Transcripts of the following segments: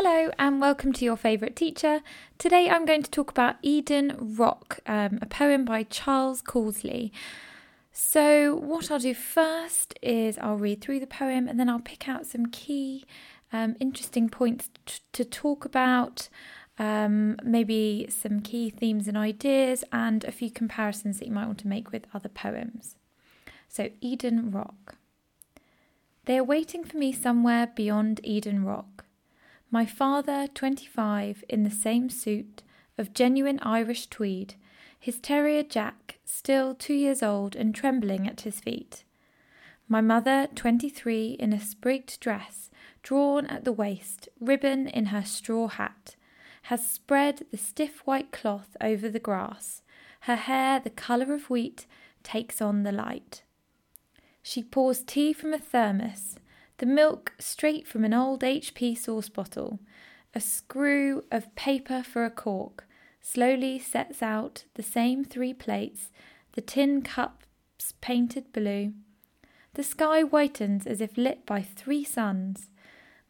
Hello, and welcome to your favourite teacher. Today I'm going to talk about Eden Rock, um, a poem by Charles Causley. So, what I'll do first is I'll read through the poem and then I'll pick out some key, um, interesting points t- to talk about, um, maybe some key themes and ideas, and a few comparisons that you might want to make with other poems. So, Eden Rock. They are waiting for me somewhere beyond Eden Rock. My father, 25, in the same suit of genuine Irish tweed, his terrier Jack, still two years old and trembling at his feet. My mother, 23, in a sprigged dress, drawn at the waist, ribbon in her straw hat, has spread the stiff white cloth over the grass. Her hair, the colour of wheat, takes on the light. She pours tea from a thermos, the milk straight from an old HP sauce bottle, a screw of paper for a cork, slowly sets out the same three plates, the tin cups painted blue. The sky whitens as if lit by three suns.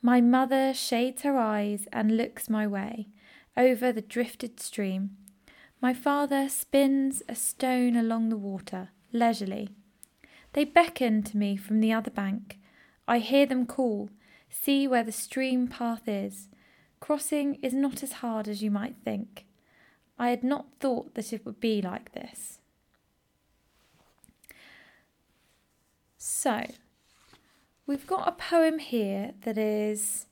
My mother shades her eyes and looks my way, over the drifted stream. My father spins a stone along the water, leisurely. They beckon to me from the other bank. I hear them call, see where the stream path is. Crossing is not as hard as you might think. I had not thought that it would be like this. So, we've got a poem here that is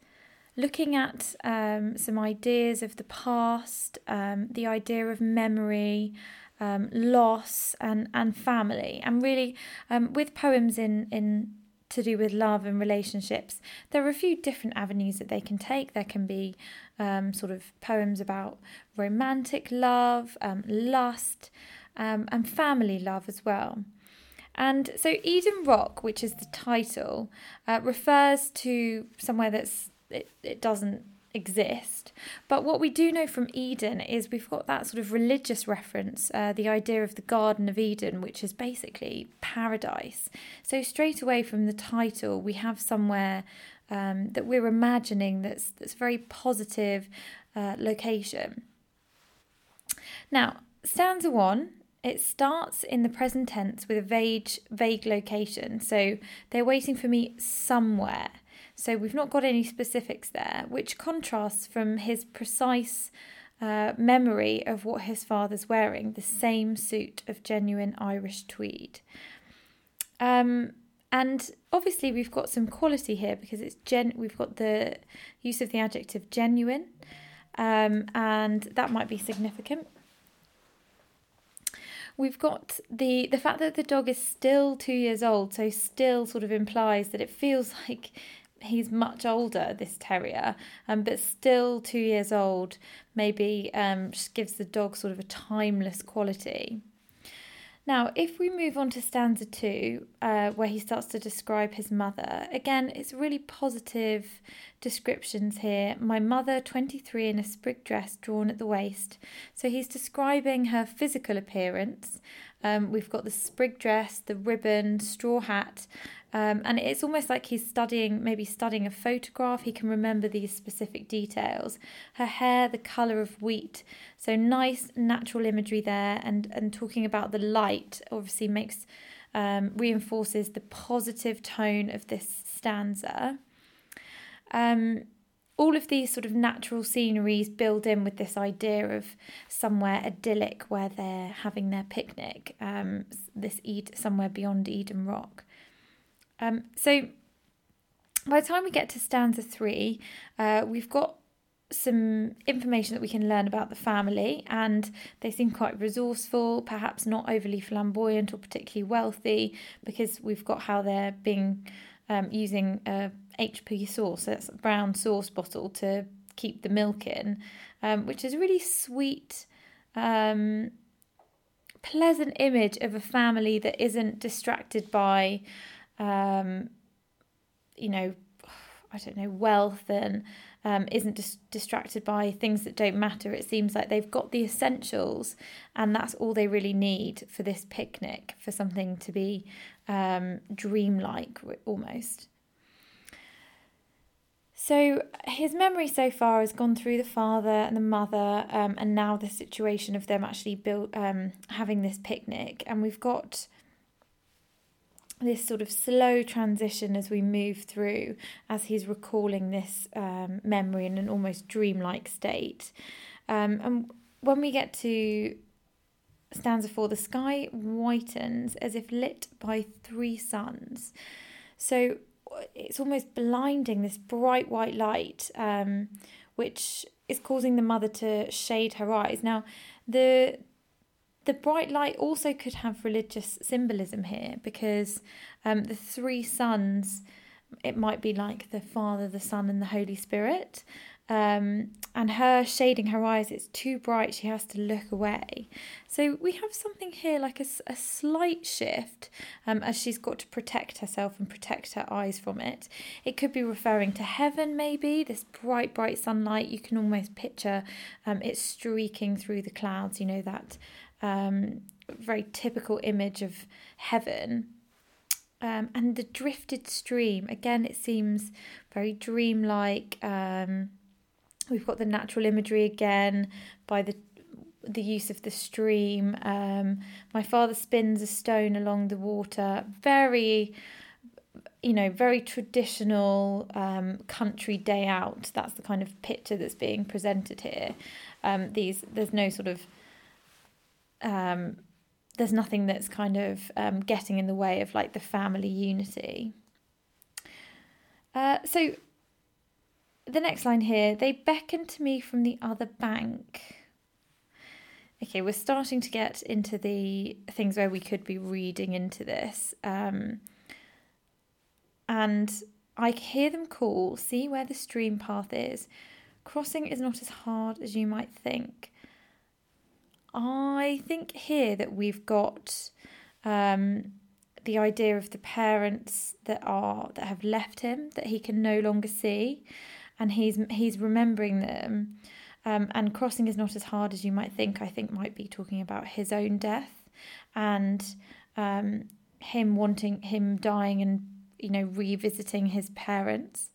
looking at um, some ideas of the past, um, the idea of memory, um, loss, and, and family. And really, um, with poems in, in to do with love and relationships, there are a few different avenues that they can take. There can be um, sort of poems about romantic love, um, lust, um, and family love as well. And so Eden Rock, which is the title, uh, refers to somewhere that's it, it doesn't exist. But what we do know from Eden is we've got that sort of religious reference, uh, the idea of the Garden of Eden, which is basically paradise. So straight away from the title, we have somewhere um, that we're imagining that's that's very positive uh, location. Now, stanza one. It starts in the present tense with a vague, vague location. So they're waiting for me somewhere. So we've not got any specifics there, which contrasts from his precise uh, memory of what his father's wearing the same suit of genuine Irish tweed. Um, and obviously, we've got some quality here because it's gen. We've got the use of the adjective genuine, um, and that might be significant. We've got the the fact that the dog is still two years old, so still sort of implies that it feels like he's much older, this terrier, um, but still two years old, maybe um, just gives the dog sort of a timeless quality. Now, if we move on to stanza two, uh, where he starts to describe his mother, again, it's really positive descriptions here. My mother, 23, in a sprig dress drawn at the waist. So he's describing her physical appearance. Um, we've got the sprig dress, the ribbon, straw hat, um, and it's almost like he's studying, maybe studying a photograph. He can remember these specific details. Her hair, the colour of wheat. So nice natural imagery there. And, and talking about the light obviously makes, um, reinforces the positive tone of this stanza. Um, all of these sort of natural sceneries build in with this idea of somewhere idyllic where they're having their picnic, um, this Ed- somewhere beyond Eden Rock. Um, so by the time we get to stanza three, uh, we've got some information that we can learn about the family, and they seem quite resourceful, perhaps not overly flamboyant or particularly wealthy, because we've got how they're being um, using a HP sauce, that's a brown sauce bottle to keep the milk in, um, which is a really sweet. Um, pleasant image of a family that isn't distracted by um, you know, I don't know, wealth and um, isn't dis- distracted by things that don't matter. It seems like they've got the essentials, and that's all they really need for this picnic, for something to be um, dreamlike almost. So his memory so far has gone through the father and the mother, um, and now the situation of them actually built um, having this picnic, and we've got this sort of slow transition as we move through, as he's recalling this um, memory in an almost dreamlike state, um, and when we get to stanza four, the sky whitens as if lit by three suns. So it's almost blinding this bright white light, um, which is causing the mother to shade her eyes. Now, the the bright light also could have religious symbolism here because um, the three suns, it might be like the Father, the Son, and the Holy Spirit. Um, and her shading her eyes, it's too bright, she has to look away. So we have something here like a, a slight shift um, as she's got to protect herself and protect her eyes from it. It could be referring to heaven, maybe, this bright, bright sunlight. You can almost picture um, it streaking through the clouds, you know, that um, very typical image of heaven. Um, and the drifted stream, again, it seems very dreamlike. Um, We've got the natural imagery again by the the use of the stream. Um, my father spins a stone along the water. Very, you know, very traditional um, country day out. That's the kind of picture that's being presented here. Um, these there's no sort of um, there's nothing that's kind of um, getting in the way of like the family unity. Uh, so the next line here they beckoned to me from the other bank. Okay, we're starting to get into the things where we could be reading into this. Um, and I hear them call, see where the stream path is. Crossing is not as hard as you might think. I think here that we've got um, the idea of the parents that are that have left him that he can no longer see and he's he's remembering them. Um, and crossing is not as hard as you might think. I think might be talking about his own death and um, him wanting him dying and you know revisiting his parents.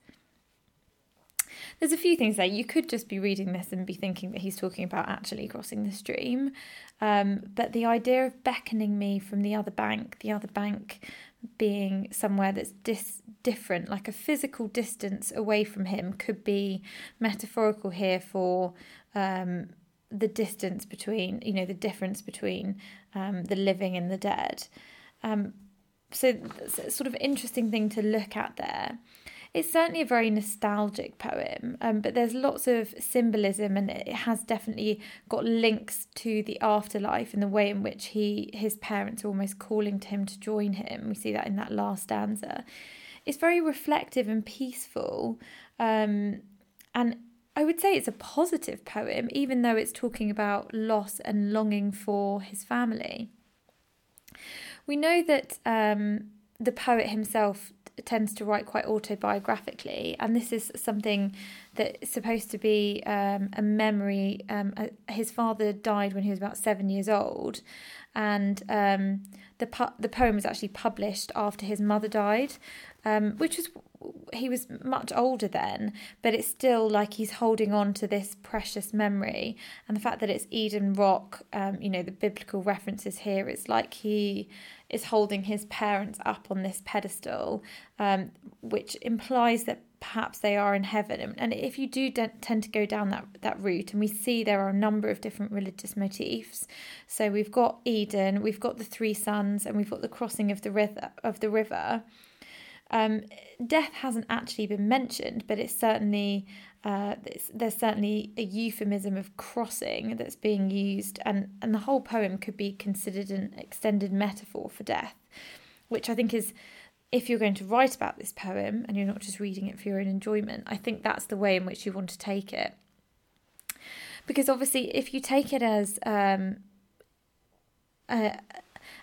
There's a few things there. You could just be reading this and be thinking that he's talking about actually crossing the stream. Um, but the idea of beckoning me from the other bank, the other bank being somewhere that's dis- different, like a physical distance away from him, could be metaphorical here for um, the distance between, you know, the difference between um, the living and the dead. Um, so, sort of interesting thing to look at there. It's certainly a very nostalgic poem, um, but there's lots of symbolism, and it has definitely got links to the afterlife and the way in which he his parents are almost calling to him to join him. We see that in that last stanza. It's very reflective and peaceful, um, and I would say it's a positive poem, even though it's talking about loss and longing for his family. We know that um, the poet himself tends to write quite autobiographically, and this is something that's supposed to be um, a memory. Um, uh, his father died when he was about seven years old, and um, the the poem was actually published after his mother died, um, which was he was much older then, but it's still like he's holding on to this precious memory, and the fact that it's Eden Rock, um, you know, the biblical references here, it's like he is holding his parents up on this pedestal, um, which implies that perhaps they are in heaven. And if you do de- tend to go down that, that route, and we see there are a number of different religious motifs. So we've got Eden, we've got the three suns, and we've got the crossing of the river of the river. Um, death hasn't actually been mentioned, but it's certainly uh, there's certainly a euphemism of crossing that's being used, and, and the whole poem could be considered an extended metaphor for death, which I think is, if you're going to write about this poem and you're not just reading it for your own enjoyment, I think that's the way in which you want to take it. Because obviously, if you take it as um, a,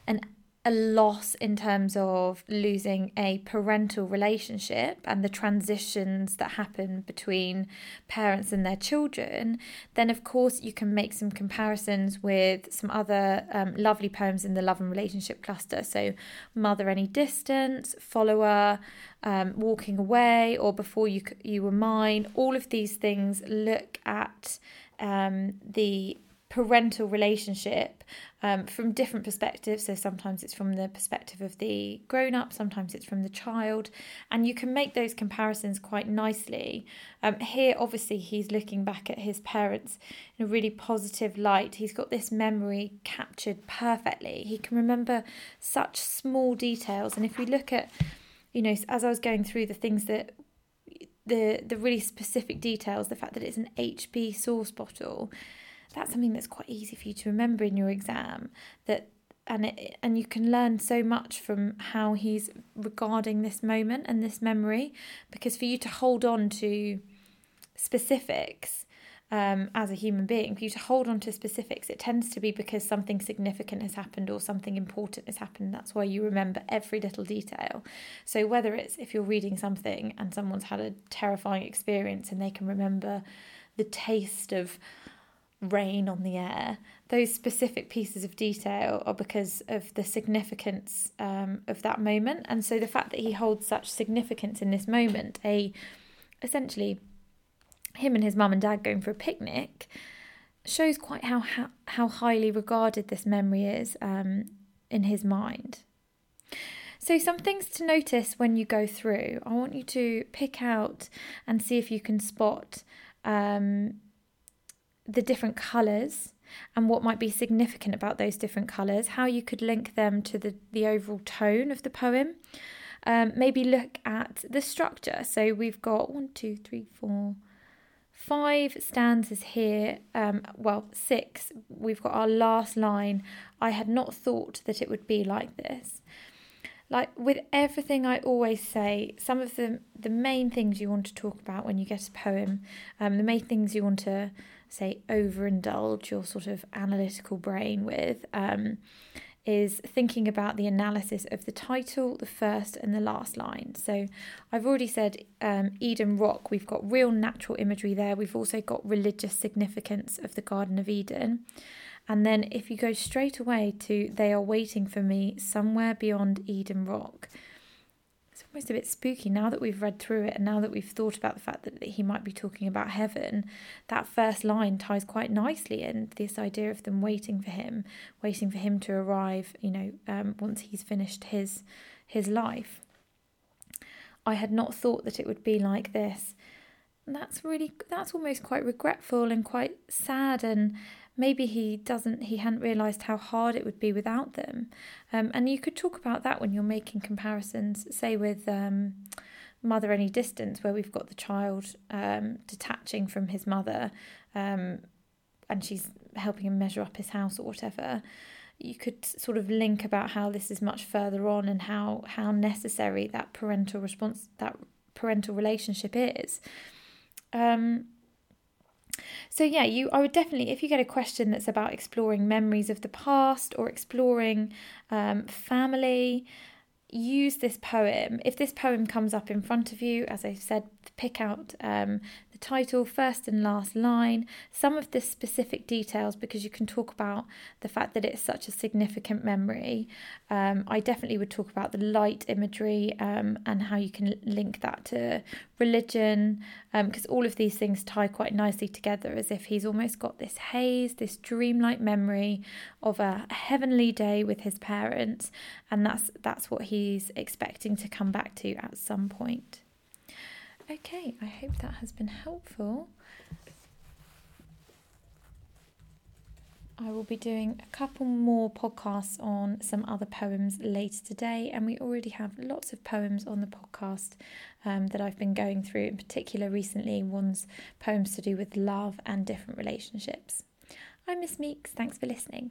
an a loss in terms of losing a parental relationship and the transitions that happen between parents and their children, then of course you can make some comparisons with some other um, lovely poems in the love and relationship cluster. So, Mother Any Distance, Follower, um, Walking Away, or Before You You Were Mine. All of these things look at um, the parental relationship um, from different perspectives. So sometimes it's from the perspective of the grown up, sometimes it's from the child, and you can make those comparisons quite nicely. Um, here, obviously, he's looking back at his parents in a really positive light. He's got this memory captured perfectly. He can remember such small details, and if we look at you know, as I was going through the things that the the really specific details, the fact that it's an HP sauce bottle, that's something that's quite easy for you to remember in your exam. That and it, and you can learn so much from how he's regarding this moment and this memory, because for you to hold on to specifics um, as a human being, for you to hold on to specifics, it tends to be because something significant has happened or something important has happened. That's why you remember every little detail. So, whether it's if you're reading something and someone's had a terrifying experience and they can remember the taste of rain on the air, those specific pieces of detail are because of the significance um, of that moment. And so, the fact that he holds such significance in this moment, a essentially him and his mum and dad going for a picnic shows quite how how, how highly regarded this memory is um, in his mind. So, some things to notice when you go through. I want you to pick out and see if you can spot um, the different colours and what might be significant about those different colours, how you could link them to the, the overall tone of the poem. Um, maybe look at the structure. So, we've got one, two, three, four, five stanzas here, um, well, six, we've got our last line. I had not thought that it would be like this. Like with everything I always say, some of the the main things you want to talk about when you get a poem, um, the main things you want to say overindulge your sort of analytical brain with, um, is thinking about the analysis of the title, the first and the last line. So I've already said um, Eden Rock, we've got real natural imagery there. We've also got religious significance of the Garden of Eden. And then if you go straight away to They Are Waiting for Me somewhere beyond Eden Rock, almost a bit spooky now that we've read through it and now that we've thought about the fact that he might be talking about heaven. That first line ties quite nicely in this idea of them waiting for him, waiting for him to arrive. You know, um, once he's finished his his life. I had not thought that it would be like this. That's really that's almost quite regretful and quite sad and maybe he doesn't he hadn't realized how hard it would be without them. Um, and you could talk about that when you're making comparisons say with um, mother any distance where we've got the child um, detaching from his mother um, and she's helping him measure up his house or whatever. You could sort of link about how this is much further on and how how necessary that parental response that parental relationship is. Um, so yeah, you I would definitely if you get a question that's about exploring memories of the past or exploring um, family, use this poem. If this poem comes up in front of you, as I said, pick out um, the title, first and last line, some of the specific details because you can talk about the fact that it's such a significant memory. Um, I definitely would talk about the light imagery um, and how you can link that to religion because um, all of these things tie quite nicely together as if he's almost got this haze, this dreamlike memory of a heavenly day with his parents and that's that's what he's expecting to come back to at some point. Okay, I hope that has been helpful. I will be doing a couple more podcasts on some other poems later today, and we already have lots of poems on the podcast um, that I've been going through, in particular recently, one's poems to do with love and different relationships. I'm Miss Meeks, thanks for listening.